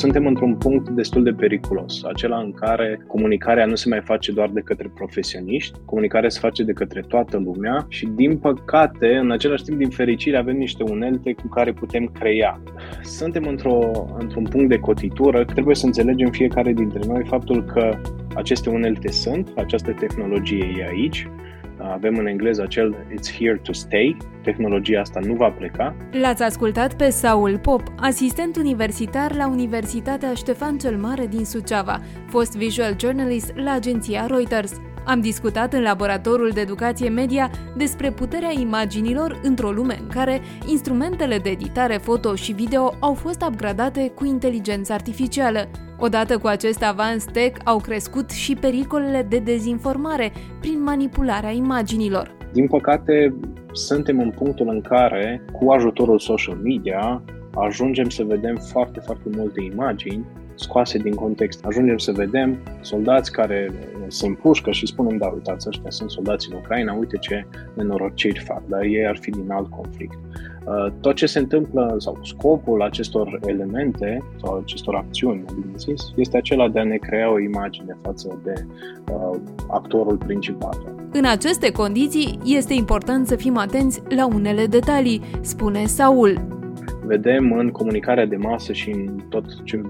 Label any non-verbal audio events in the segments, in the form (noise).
suntem într-un punct destul de periculos, acela în care comunicarea nu se mai face doar de către profesioniști, comunicarea se face de către toată lumea și, din păcate, în același timp, din fericire, avem niște unelte cu care putem crea. Suntem într-o, într-un punct de cotitură, trebuie să înțelegem fiecare dintre noi faptul că aceste unelte sunt, această tehnologie e aici, avem în engleză acel It's here to stay, tehnologia asta nu va pleca. L-ați ascultat pe Saul Pop, asistent universitar la Universitatea Ștefan cel Mare din Suceava, fost visual journalist la agenția Reuters. Am discutat în laboratorul de educație media despre puterea imaginilor într-o lume în care instrumentele de editare foto și video au fost upgradate cu inteligență artificială. Odată cu acest avans tech au crescut și pericolele de dezinformare prin manipularea imaginilor. Din păcate, suntem în punctul în care, cu ajutorul social media, ajungem să vedem foarte, foarte multe imagini scoase din context. Ajungem să vedem soldați care se împușcă și spunem, da, uitați, ăștia sunt soldați în Ucraina, uite ce nenorociri fac, dar ei ar fi din alt conflict. Uh, tot ce se întâmplă sau scopul acestor elemente sau acestor acțiuni, bine zis, este acela de a ne crea o imagine față de uh, actorul principal. În aceste condiții, este important să fim atenți la unele detalii, spune Saul vedem în comunicarea de masă și în tot ce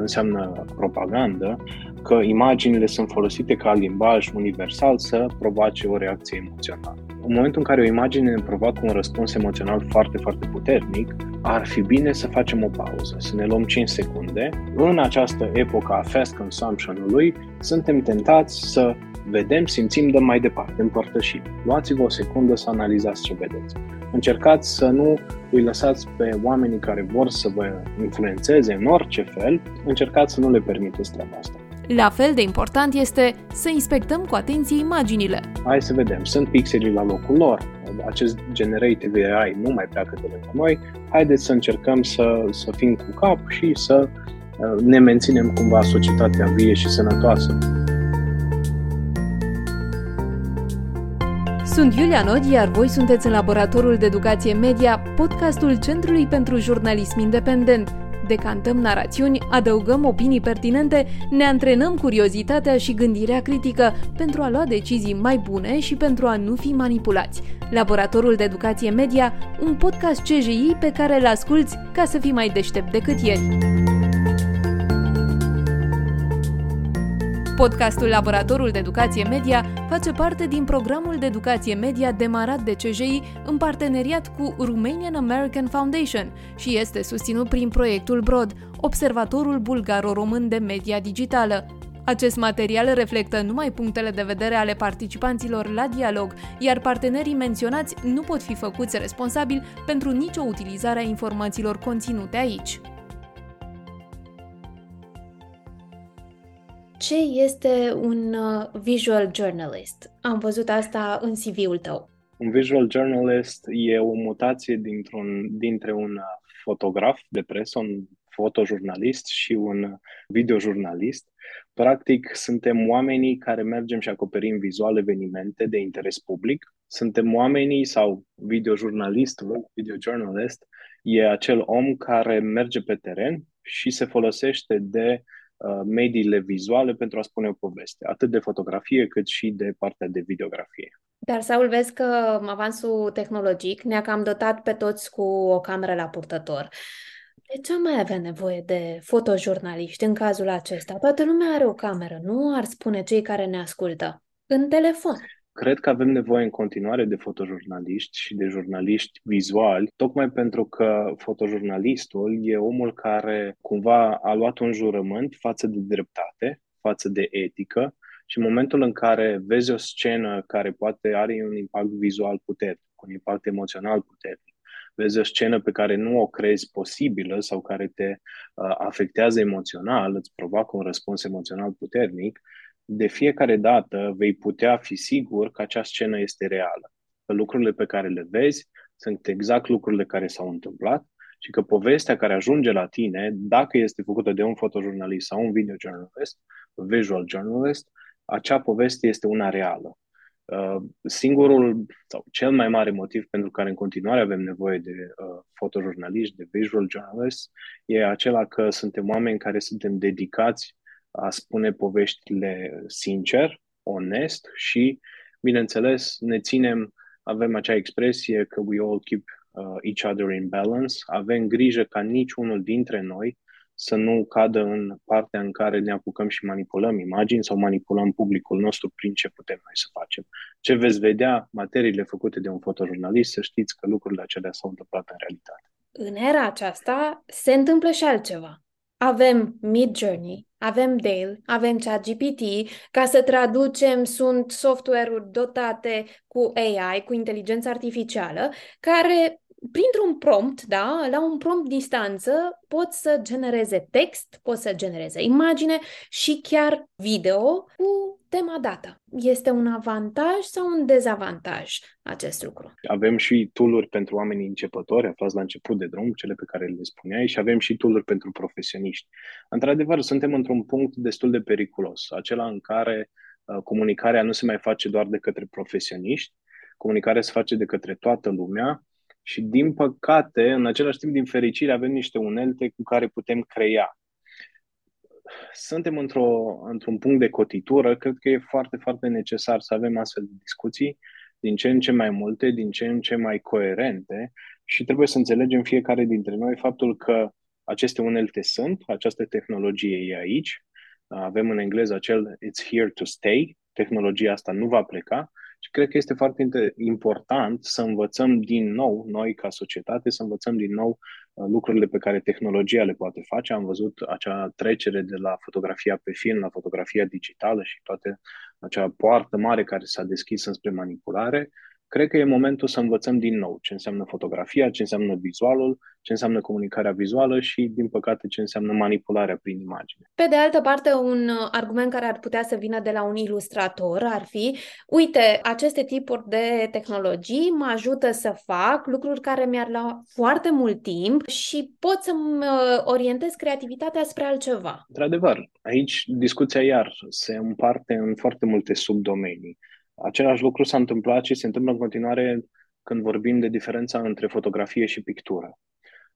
înseamnă propagandă că imaginile sunt folosite ca limbaj universal să provoace o reacție emoțională. În momentul în care o imagine ne provoacă un răspuns emoțional foarte, foarte puternic, ar fi bine să facem o pauză, să ne luăm 5 secunde. În această epocă a fast consumption-ului, suntem tentați să vedem, simțim, dăm mai departe, împărtășim. Luați-vă o secundă să analizați ce vedeți. Încercați să nu îi lăsați pe oamenii care vor să vă influențeze în orice fel, încercați să nu le permiteți treaba asta. La fel de important este să inspectăm cu atenție imaginile. Hai să vedem, sunt pixelii la locul lor, acest generative AI nu mai pleacă de lângă noi, haideți să încercăm să, să fim cu cap și să uh, ne menținem cumva societatea vie și sănătoasă. Sunt Iulia Nod, iar voi sunteți în Laboratorul de Educație Media, podcastul Centrului pentru Jurnalism Independent. Decantăm narațiuni, adăugăm opinii pertinente, ne antrenăm curiozitatea și gândirea critică pentru a lua decizii mai bune și pentru a nu fi manipulați. Laboratorul de Educație Media, un podcast CJI pe care îl asculți ca să fii mai deștept decât ieri. Podcastul Laboratorul de Educație Media face parte din programul de educație media demarat de CJI în parteneriat cu Romanian American Foundation și este susținut prin proiectul BROD, Observatorul Bulgaro-Român de Media Digitală. Acest material reflectă numai punctele de vedere ale participanților la dialog, iar partenerii menționați nu pot fi făcuți responsabili pentru nicio utilizare a informațiilor conținute aici. Ce este un uh, visual journalist? Am văzut asta în CV-ul tău. Un visual journalist e o mutație dintr-un, dintre un uh, fotograf de presă, un fotojurnalist și un videojurnalist. Practic, suntem oamenii care mergem și acoperim vizual evenimente de interes public. Suntem oamenii sau videojurnalistul, videojournalist, e acel om care merge pe teren și se folosește de Uh, mediile vizuale pentru a spune o poveste, atât de fotografie cât și de partea de videografie. Dar, Saul, vezi că avansul tehnologic ne-a cam dotat pe toți cu o cameră la purtător. De ce mai avea nevoie de fotojurnaliști în cazul acesta? Toată lumea are o cameră, nu ar spune cei care ne ascultă. În telefon. Cred că avem nevoie în continuare de fotojurnaliști și de jurnaliști vizuali, tocmai pentru că fotojurnalistul e omul care cumva a luat un jurământ față de dreptate, față de etică și în momentul în care vezi o scenă care poate are un impact vizual puternic, un impact emoțional puternic, vezi o scenă pe care nu o crezi posibilă sau care te uh, afectează emoțional, îți provoacă un răspuns emoțional puternic, de fiecare dată vei putea fi sigur că acea scenă este reală, că lucrurile pe care le vezi sunt exact lucrurile care s-au întâmplat și că povestea care ajunge la tine, dacă este făcută de un fotojurnalist sau un videojournalist, visual journalist, acea poveste este una reală. Uh, singurul sau cel mai mare motiv pentru care în continuare avem nevoie de uh, fotojurnaliști, de visual journalists, e acela că suntem oameni care suntem dedicați a spune poveștile sincer, onest și, bineînțeles, ne ținem, avem acea expresie că we all keep uh, each other in balance, avem grijă ca niciunul dintre noi să nu cadă în partea în care ne apucăm și manipulăm imagini sau manipulăm publicul nostru prin ce putem noi să facem. Ce veți vedea, materiile făcute de un fotojurnalist, să știți că lucrurile acelea s-au întâmplat în realitate. În era aceasta se întâmplă și altceva. Avem Mid Journey, avem Dale, avem ChatGPT, ca să traducem sunt software-uri dotate cu AI, cu inteligență artificială, care printr-un prompt, da, la un prompt distanță, pot să genereze text, pot să genereze imagine și chiar video cu tema dată. Este un avantaj sau un dezavantaj acest lucru? Avem și tooluri pentru oamenii începători, aflați la început de drum, cele pe care le spuneai, și avem și tooluri pentru profesioniști. Într-adevăr, suntem într-un punct destul de periculos, acela în care uh, comunicarea nu se mai face doar de către profesioniști, comunicarea se face de către toată lumea și, din păcate, în același timp, din fericire, avem niște unelte cu care putem crea. Suntem într-o, într-un punct de cotitură, cred că e foarte, foarte necesar să avem astfel de discuții, din ce în ce mai multe, din ce în ce mai coerente. Și trebuie să înțelegem fiecare dintre noi faptul că aceste unelte sunt, această tehnologie e aici, avem în engleză acel it's here to stay, tehnologia asta nu va pleca și cred că este foarte important să învățăm din nou, noi ca societate, să învățăm din nou uh, lucrurile pe care tehnologia le poate face. Am văzut acea trecere de la fotografia pe film la fotografia digitală și toate acea poartă mare care s-a deschis înspre manipulare cred că e momentul să învățăm din nou ce înseamnă fotografia, ce înseamnă vizualul, ce înseamnă comunicarea vizuală și, din păcate, ce înseamnă manipularea prin imagine. Pe de altă parte, un argument care ar putea să vină de la un ilustrator ar fi, uite, aceste tipuri de tehnologii mă ajută să fac lucruri care mi-ar lua foarte mult timp și pot să-mi uh, orientez creativitatea spre altceva. Într-adevăr, aici discuția iar se împarte în foarte multe subdomenii. Același lucru s-a întâmplat și se întâmplă în continuare când vorbim de diferența între fotografie și pictură.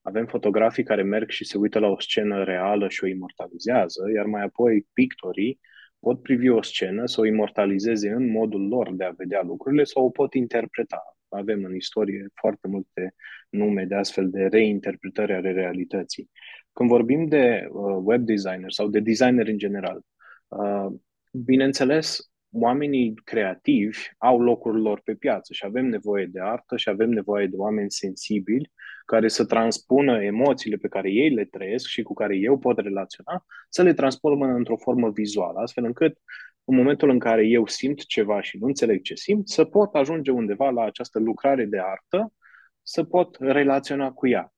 Avem fotografii care merg și se uită la o scenă reală și o imortalizează, iar mai apoi pictorii pot privi o scenă, să o imortalizeze în modul lor de a vedea lucrurile sau o pot interpreta. Avem în istorie foarte multe nume de astfel de reinterpretări ale realității. Când vorbim de uh, web designer sau de designer în general, uh, bineînțeles, oamenii creativi au locul lor pe piață și avem nevoie de artă și avem nevoie de oameni sensibili care să transpună emoțiile pe care ei le trăiesc și cu care eu pot relaționa, să le transpună într-o formă vizuală, astfel încât în momentul în care eu simt ceva și nu înțeleg ce simt, să pot ajunge undeva la această lucrare de artă, să pot relaționa cu ea.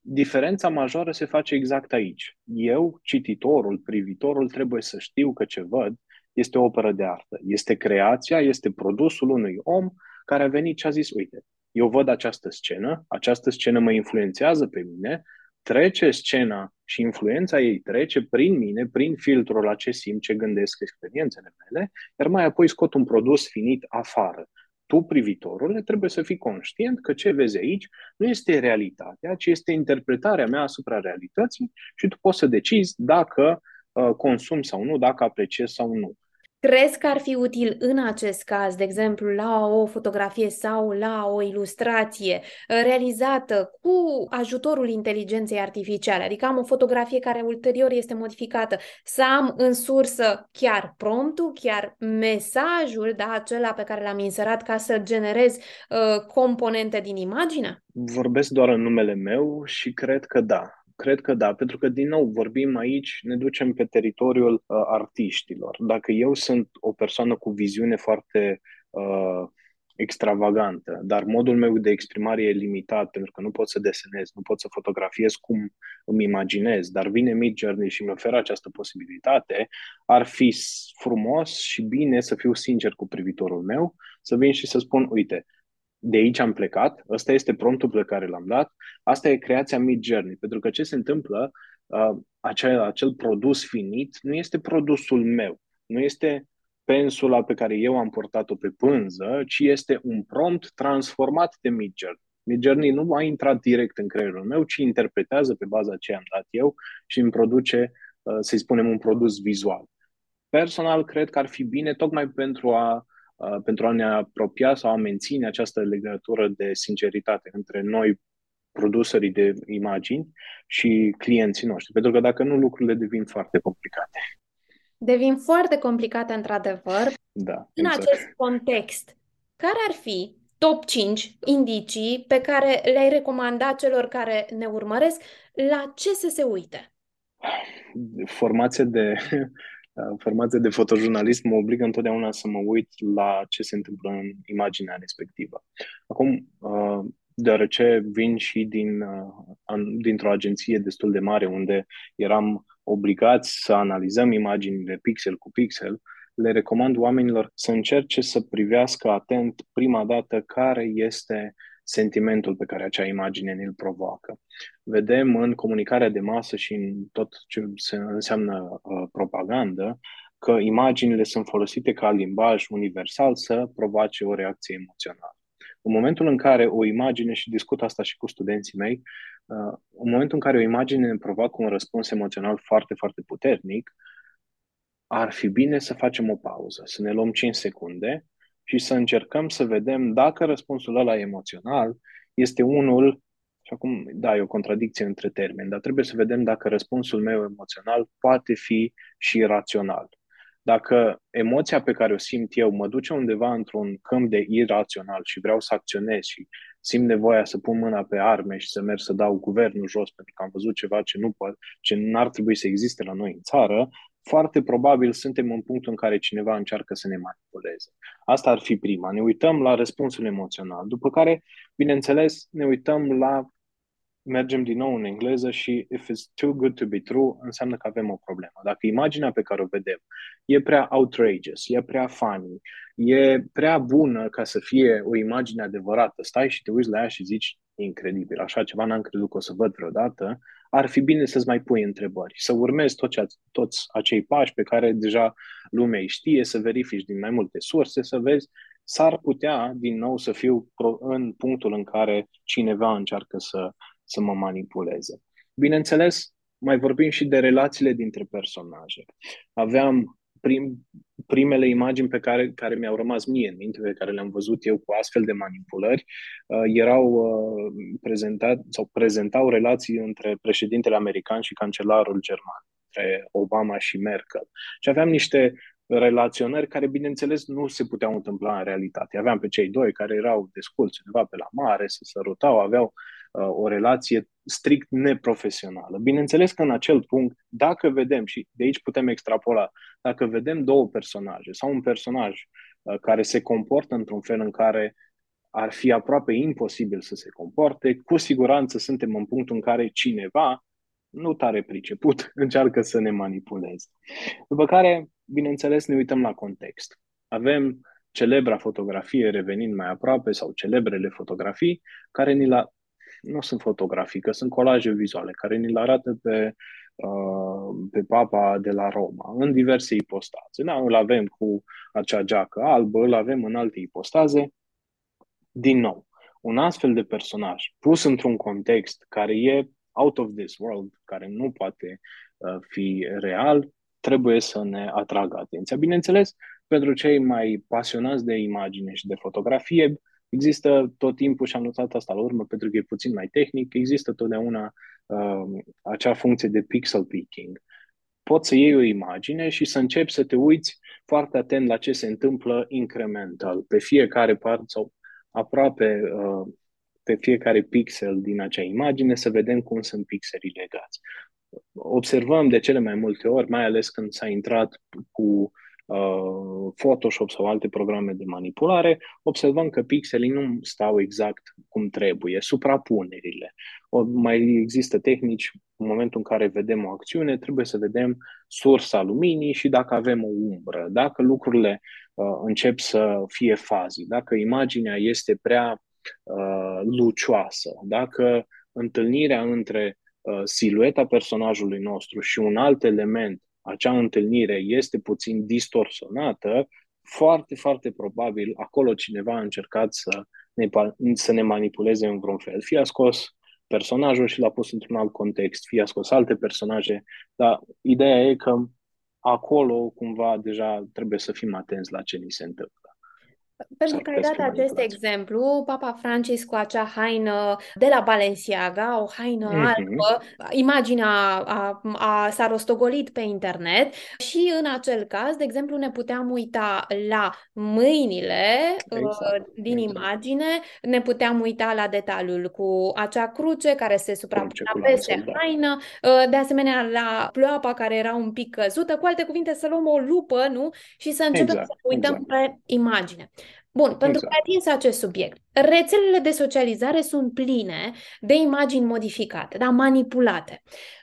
Diferența majoră se face exact aici. Eu, cititorul, privitorul, trebuie să știu că ce văd este o operă de artă. Este creația, este produsul unui om care a venit și a zis, uite, eu văd această scenă, această scenă mă influențează pe mine, trece scena și influența ei trece prin mine, prin filtrul la ce simt, ce gândesc, experiențele mele, iar mai apoi scot un produs finit afară. Tu, privitorule, trebuie să fii conștient că ce vezi aici nu este realitatea, ci este interpretarea mea asupra realității și tu poți să decizi dacă uh, consumi sau nu, dacă apreciezi sau nu. Crezi că ar fi util în acest caz, de exemplu, la o fotografie sau la o ilustrație uh, realizată cu ajutorul inteligenței artificiale, adică am o fotografie care ulterior este modificată, să am în sursă chiar promptul, chiar mesajul, da, acela pe care l-am inserat ca să generez uh, componente din imagine? Vorbesc doar în numele meu și cred că da. Cred că da, pentru că, din nou, vorbim aici, ne ducem pe teritoriul uh, artiștilor. Dacă eu sunt o persoană cu viziune foarte uh, extravagantă, dar modul meu de exprimare e limitat pentru că nu pot să desenez, nu pot să fotografiez cum îmi imaginez, dar vine Midjourney și mi oferă această posibilitate, ar fi frumos și bine să fiu sincer cu privitorul meu, să vin și să spun, uite, de aici am plecat, ăsta este promptul pe care l-am dat, asta e creația Mid Journey, pentru că ce se întâmplă, uh, acel, acel produs finit nu este produsul meu, nu este pensula pe care eu am portat-o pe pânză, ci este un prompt transformat de Midjourney. Midjourney nu a intrat direct în creierul meu, ci interpretează pe baza ce am dat eu și îmi produce, uh, să-i spunem, un produs vizual. Personal, cred că ar fi bine tocmai pentru a, uh, pentru a ne apropia sau a menține această legătură de sinceritate între noi, producerii de imagini și clienții noștri. Pentru că dacă nu, lucrurile devin foarte complicate. Devin foarte complicate, într-adevăr. Da, în exact. acest context, care ar fi top 5 indicii pe care le-ai recomanda celor care ne urmăresc la ce să se uite? Formație de, formație de fotojurnalist mă obligă întotdeauna să mă uit la ce se întâmplă în imaginea respectivă. Acum, uh, deoarece vin și din, uh, dintr-o agenție destul de mare unde eram obligați să analizăm imaginile pixel cu pixel, le recomand oamenilor să încerce să privească atent prima dată care este sentimentul pe care acea imagine ne-l provoacă. Vedem în comunicarea de masă și în tot ce înseamnă uh, propagandă că imaginile sunt folosite ca limbaj universal să provoace o reacție emoțională. În momentul în care o imagine, și discut asta și cu studenții mei, uh, în momentul în care o imagine ne provoacă un răspuns emoțional foarte, foarte puternic, ar fi bine să facem o pauză, să ne luăm 5 secunde și să încercăm să vedem dacă răspunsul ăla emoțional este unul, și acum, da, e o contradicție între termeni, dar trebuie să vedem dacă răspunsul meu emoțional poate fi și rațional. Dacă emoția pe care o simt eu mă duce undeva într-un câmp de irațional și vreau să acționez și simt nevoia să pun mâna pe arme și să merg să dau guvernul jos pentru că am văzut ceva ce nu poate, ce n-ar trebui să existe la noi în țară, foarte probabil suntem în punctul în care cineva încearcă să ne manipuleze. Asta ar fi prima. Ne uităm la răspunsul emoțional, după care, bineînțeles, ne uităm la mergem din nou în engleză și if it's too good to be true, înseamnă că avem o problemă. Dacă imaginea pe care o vedem e prea outrageous, e prea funny, e prea bună ca să fie o imagine adevărată, stai și te uiți la ea și zici, incredibil, așa ceva n-am crezut că o să văd vreodată, ar fi bine să-ți mai pui întrebări, să urmezi tot ce, toți acei pași pe care deja lumea îi știe, să verifici din mai multe surse, să vezi s-ar putea din nou să fiu în punctul în care cineva încearcă să, să mă manipuleze. Bineînțeles, mai vorbim și de relațiile dintre personaje. Aveam prim, primele imagini pe care, care mi-au rămas mie în minte, pe care le-am văzut eu cu astfel de manipulări, uh, erau uh, prezentat sau prezentau relații între președintele american și cancelarul german, între Obama și Merkel. Și aveam niște relaționări care, bineînțeles, nu se puteau întâmpla în realitate. Aveam pe cei doi care erau desculți undeva pe la mare, se sărutau, aveau uh, o relație strict neprofesională. Bineînțeles că în acel punct, dacă vedem, și de aici putem extrapola, dacă vedem două personaje sau un personaj uh, care se comportă într-un fel în care ar fi aproape imposibil să se comporte, cu siguranță suntem în punctul în care cineva nu tare priceput, (laughs) încearcă să ne manipuleze. După care, bineînțeles, ne uităm la context. Avem celebra fotografie revenind mai aproape sau celebrele fotografii care ni la nu sunt fotografii, că sunt colaje vizuale care ni le arată pe, uh, pe papa de la Roma în diverse ipostaze. Da, îl avem cu acea geacă albă, îl avem în alte ipostaze. Din nou, un astfel de personaj pus într-un context care e out of this world, care nu poate uh, fi real, trebuie să ne atragă atenția. Bineînțeles, pentru cei mai pasionați de imagine și de fotografie, există tot timpul, și am notat asta la urmă pentru că e puțin mai tehnic, există totdeauna uh, acea funcție de pixel picking. Poți să iei o imagine și să începi să te uiți foarte atent la ce se întâmplă incremental, pe fiecare parte sau aproape uh, pe fiecare pixel din acea imagine să vedem cum sunt pixelii legați. Observăm de cele mai multe ori, mai ales când s-a intrat cu uh, Photoshop sau alte programe de manipulare, observăm că pixelii nu stau exact cum trebuie, suprapunerile. O, mai există tehnici, în momentul în care vedem o acțiune, trebuie să vedem sursa luminii și dacă avem o umbră, dacă lucrurile uh, încep să fie fazii, dacă imaginea este prea uh, lucioasă, dacă întâlnirea între uh, silueta personajului nostru și un alt element acea întâlnire este puțin distorsionată, foarte, foarte probabil acolo cineva a încercat să ne, să ne manipuleze în vreun fel. Fie a scos personajul și l-a pus într-un alt context, fie a scos alte personaje, dar ideea e că acolo cumva deja trebuie să fim atenți la ce ni se întâmplă. Pentru că ai dat acest exemplu, Papa Francis cu acea haină de la Balenciaga, o haină mm-hmm. albă, imaginea a, a, s-a rostogolit pe internet și în acel caz, de exemplu, ne puteam uita la mâinile exact. uh, din exact. imagine, ne puteam uita la detaliul cu acea cruce care se suprapunea peste haină, uh, de asemenea la ploapa care era un pic căzută, cu alte cuvinte să luăm o lupă, nu? Și să începem exact. să uităm exact. pe imagine. Bun, pentru exact. că ai atins acest subiect. Rețelele de socializare sunt pline de imagini modificate, da, manipulate.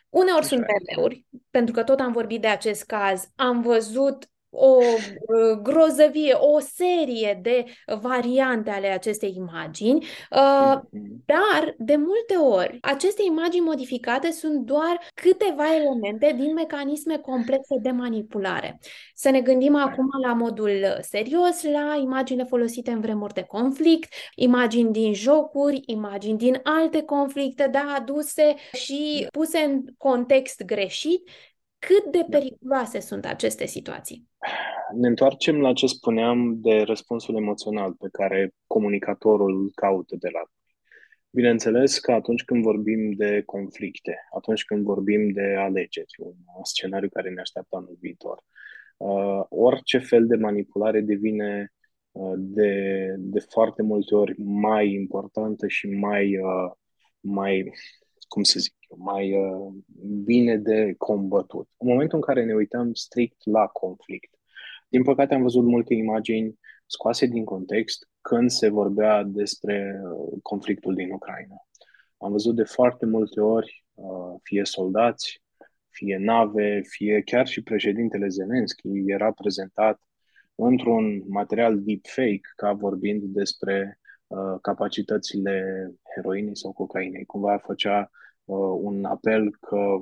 Uneori Așa sunt meme pentru că tot am vorbit de acest caz. Am văzut o uh, grozăvie, o serie de variante ale acestei imagini, uh, mhm. dar de multe ori aceste imagini modificate sunt doar câteva elemente din mecanisme complexe de manipulare. Să ne gândim acum la modul serios, la imagini folosite în vremuri de conflict, imagini din jocuri, imagini din alte conflicte, da, aduse și puse în context greșit cât de da. periculoase sunt aceste situații? Ne întoarcem la ce spuneam de răspunsul emoțional pe care comunicatorul îl caută de la Bineînțeles că atunci când vorbim de conflicte, atunci când vorbim de alegeri, un scenariu care ne așteaptă anul viitor, uh, orice fel de manipulare devine uh, de, de foarte multe ori mai importantă și mai, uh, mai cum să zic eu, mai uh, bine de combătut. În momentul în care ne uităm strict la conflict, din păcate am văzut multe imagini scoase din context când se vorbea despre uh, conflictul din Ucraina. Am văzut de foarte multe ori uh, fie soldați, fie nave, fie chiar și președintele Zelensky era prezentat într-un material deepfake ca vorbind despre uh, capacitățile heroinei sau cocainei. Cumva făcea uh, un apel că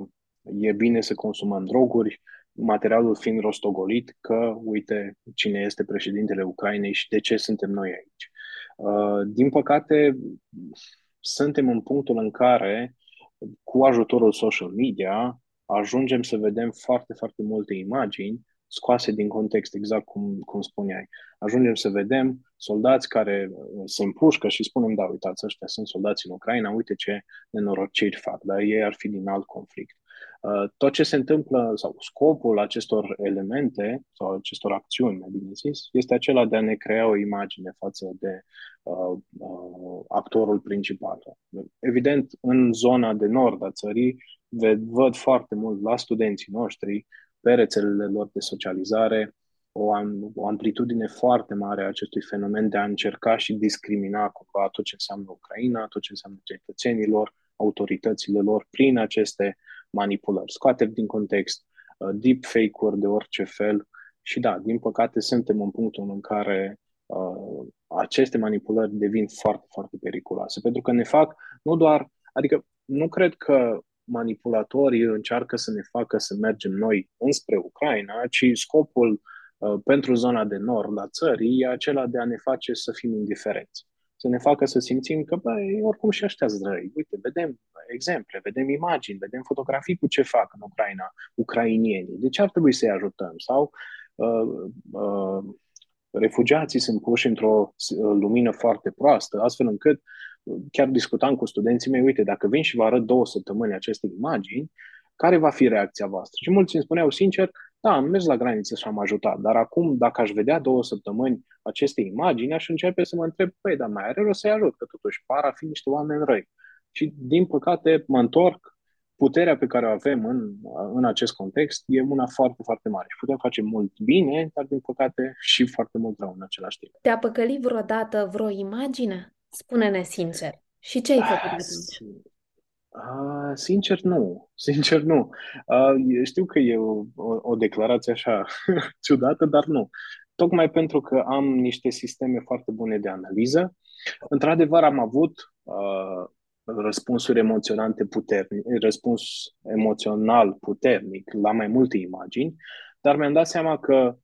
e bine să consumăm droguri, materialul fiind rostogolit, că uite cine este președintele Ucrainei și de ce suntem noi aici. Uh, din păcate, suntem în punctul în care, cu ajutorul social media, ajungem să vedem foarte, foarte multe imagini scoase din context, exact cum, cum spuneai. Ajungem să vedem soldați care uh, se împușcă și spunem, da, uitați, ăștia sunt soldați în Ucraina, uite ce nenorociri fac, dar ei ar fi din alt conflict. Uh, tot ce se întâmplă, sau scopul acestor elemente, sau acestor acțiuni, mai bine zis, este acela de a ne crea o imagine față de uh, uh, actorul principal. Evident, în zona de nord a țării, văd foarte mult la studenții noștri pe rețelele lor de socializare o, o amplitudine foarte mare a acestui fenomen de a încerca și discrimina cumva tot ce înseamnă Ucraina, tot ce înseamnă cetățenilor, autoritățile lor, prin aceste manipulări. Scoate din context uh, deepfake-uri de orice fel și da, din păcate suntem în punctul în care uh, aceste manipulări devin foarte, foarte periculoase, pentru că ne fac nu doar, adică nu cred că manipulatorii încearcă să ne facă să mergem noi înspre Ucraina, ci scopul uh, pentru zona de nord a țării e acela de a ne face să fim indiferenți. Să ne facă să simțim că, bă, oricum și ăștia răi. Uite, vedem exemple, vedem imagini, vedem fotografii cu ce fac în Ucraina ucrainienii. De ce ar trebui să-i ajutăm? Sau uh, uh, refugiații sunt puși într-o uh, lumină foarte proastă, astfel încât chiar discutam cu studenții mei, uite, dacă vin și vă arăt două săptămâni aceste imagini, care va fi reacția voastră? Și mulți îmi spuneau sincer, da, am mers la graniță și am ajutat, dar acum, dacă aș vedea două săptămâni aceste imagini, aș începe să mă întreb, păi, dar mai are rost să-i ajut, că totuși par a fi niște oameni răi. Și, din păcate, mă întorc, puterea pe care o avem în, în acest context e una foarte, foarte mare. Și putem face mult bine, dar, din păcate, și foarte mult rău în același timp. Te-a păcălit vreodată vreo imagine? Spune-ne sincer. Și ce ai făcut ah, atunci? Uh, sincer, nu. (laughs) Sincer, nu. Uh, știu că e o, o, o declarație așa (laughs) ciudată, dar nu. Tocmai pentru că am niște sisteme foarte bune de analiză. Într-adevăr, am avut uh, răspunsuri emoționante puternic, răspuns emoțional puternic la mai multe imagini, dar mi-am dat seama că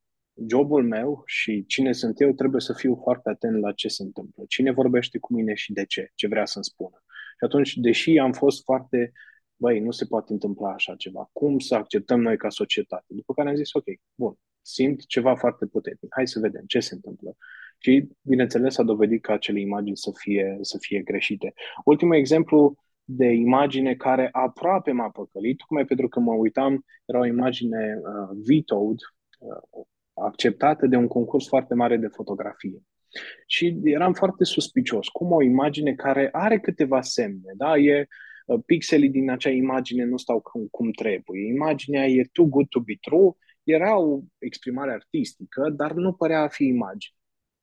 jobul meu și cine sunt eu trebuie să fiu foarte atent la ce se întâmplă, cine vorbește cu mine și de ce, ce vrea să-mi spună. Și atunci, deși am fost foarte, băi, nu se poate întâmpla așa ceva, cum să acceptăm noi ca societate? După care am zis, ok, bun, simt ceva foarte puternic, hai să vedem ce se întâmplă. Și, bineînțeles, a dovedit că acele imagini să fie, să fie greșite. Ultimul exemplu de imagine care aproape m-a păcălit, tocmai pentru că mă uitam, era o imagine uh, vetoed, uh, acceptată de un concurs foarte mare de fotografie. Și eram foarte suspicios. Cum o imagine care are câteva semne, da? E, uh, pixelii din acea imagine nu stau cum, cum trebuie. Imaginea e too good to be true, era o exprimare artistică, dar nu părea a fi imagine.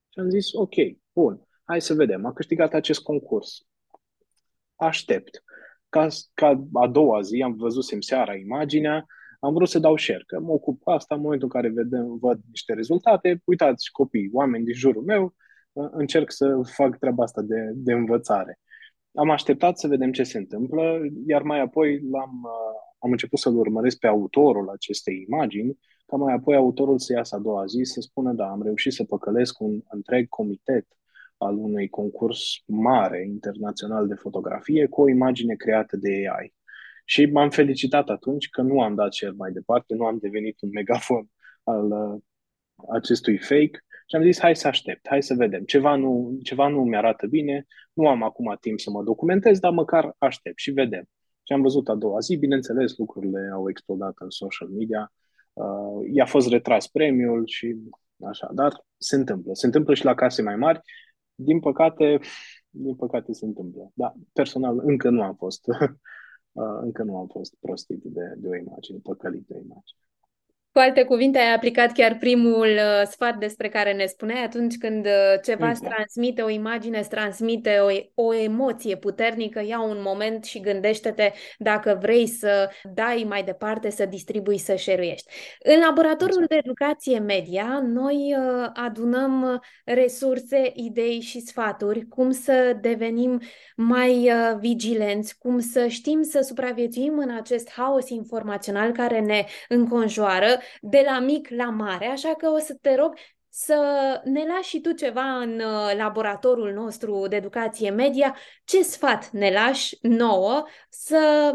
Și am zis, ok, bun, hai să vedem. A câștigat acest concurs. Aștept. Ca, ca a doua zi, am văzut seara imaginea, am vrut să dau share, că mă ocup cu asta în momentul în care vedem, văd niște rezultate. Uitați, copii, oameni din jurul meu, încerc să fac treaba asta de, de învățare. Am așteptat să vedem ce se întâmplă, iar mai apoi l-am, am început să-l urmăresc pe autorul acestei imagini, ca mai apoi autorul să iasă a doua zi să spună, da, am reușit să păcălesc un întreg comitet al unui concurs mare internațional de fotografie cu o imagine creată de AI. Și m-am felicitat atunci că nu am dat cel mai departe, nu am devenit un megafon al uh, acestui fake și am zis hai să aștept, hai să vedem. Ceva nu, ceva nu mi-arată bine, nu am acum timp să mă documentez, dar măcar aștept și vedem. Și am văzut a doua zi, bineînțeles, lucrurile au explodat în social media, uh, i-a fost retras premiul și așa, dar se întâmplă. Se întâmplă și la case mai mari. Din păcate, din păcate se întâmplă. Da, personal încă nu am fost Uh, (laughs) încă nu am fost prostit de, de o imagine, păcălit de o imagine. Cu alte cuvinte, ai aplicat chiar primul uh, sfat despre care ne spuneai atunci când uh, ceva îți transmite o imagine, îți transmite o, o emoție puternică, ia un moment și gândește-te dacă vrei să dai mai departe, să distribui, să șeruiești. În laboratorul exact. de educație media, noi uh, adunăm resurse, idei și sfaturi, cum să devenim mai uh, vigilenți, cum să știm să supraviețuim în acest haos informațional care ne înconjoară, de la mic la mare, așa că o să te rog să ne lași și tu ceva în uh, laboratorul nostru de educație media. Ce sfat ne lași nouă să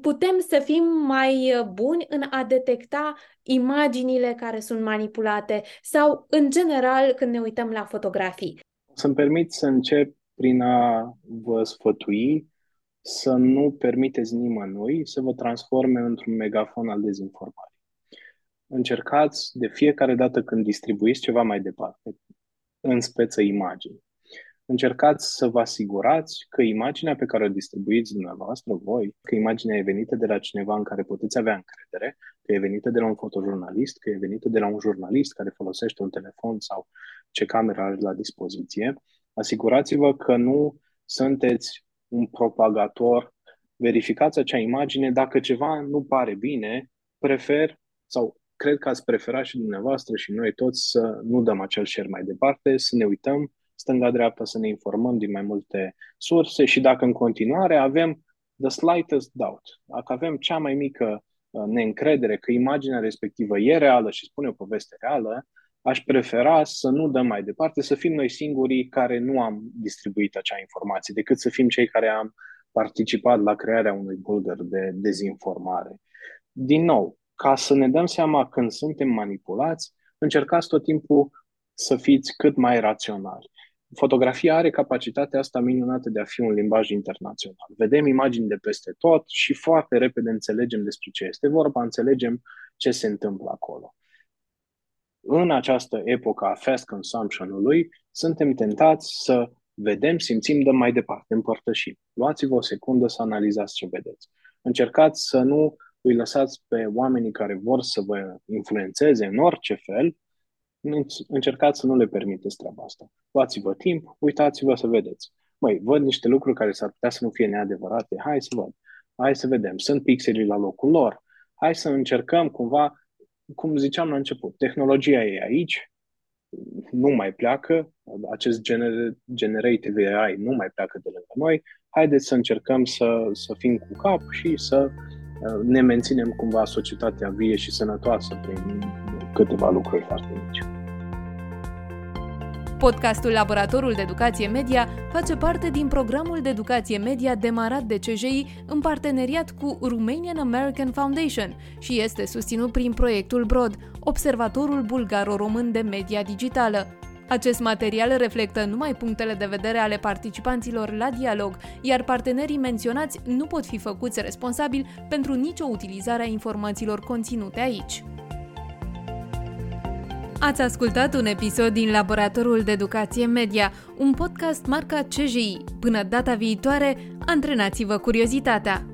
putem să fim mai uh, buni în a detecta imaginile care sunt manipulate sau, în general, când ne uităm la fotografii? Să-mi permit să încep prin a vă sfătui să nu permiteți nimănui să vă transforme într-un megafon al dezinformării încercați de fiecare dată când distribuiți ceva mai departe, în speță imagini, încercați să vă asigurați că imaginea pe care o distribuiți dumneavoastră, voi, că imaginea e venită de la cineva în care puteți avea încredere, că e venită de la un fotojurnalist, că e venită de la un jurnalist care folosește un telefon sau ce cameră are la dispoziție, asigurați-vă că nu sunteți un propagator, verificați acea imagine, dacă ceva nu pare bine, prefer sau cred că ați preferat și dumneavoastră și noi toți să nu dăm acel share mai departe, să ne uităm stânga-dreapta, să ne informăm din mai multe surse și dacă în continuare avem the slightest doubt, dacă avem cea mai mică uh, neîncredere că imaginea respectivă e reală și spune o poveste reală, aș prefera să nu dăm mai departe, să fim noi singurii care nu am distribuit acea informație, decât să fim cei care am participat la crearea unui bulgăr de dezinformare. Din nou, ca să ne dăm seama când suntem manipulați, încercați tot timpul să fiți cât mai raționali. Fotografia are capacitatea asta minunată de a fi un limbaj internațional. Vedem imagini de peste tot și foarte repede înțelegem despre ce este vorba, înțelegem ce se întâmplă acolo. În această epocă a fast consumption-ului, suntem tentați să vedem, simțim, dăm mai departe, împărtășim. Luați-vă o secundă să analizați ce vedeți. Încercați să nu îi lăsați pe oamenii care vor să vă influențeze în orice fel, încercați să nu le permiteți treaba asta. Luați-vă timp, uitați-vă să vedeți. Măi, văd niște lucruri care s-ar putea să nu fie neadevărate, hai să văd, hai să vedem, sunt pixelii la locul lor, hai să încercăm cumva, cum ziceam la început, tehnologia e aici, nu mai pleacă, acest gener- generative AI nu mai pleacă de lângă noi, haideți să încercăm să, să fim cu cap și să uh, ne menținem cumva societatea vie și sănătoasă prin câteva lucruri foarte mici. Podcastul Laboratorul de Educație Media face parte din programul de educație media demarat de CJI în parteneriat cu Romanian American Foundation și este susținut prin proiectul BROD, Observatorul Bulgaro-Român de Media Digitală. Acest material reflectă numai punctele de vedere ale participanților la dialog, iar partenerii menționați nu pot fi făcuți responsabili pentru nicio utilizare a informațiilor conținute aici. Ați ascultat un episod din Laboratorul de Educație Media, un podcast marca CJI. Până data viitoare, antrenați-vă curiozitatea!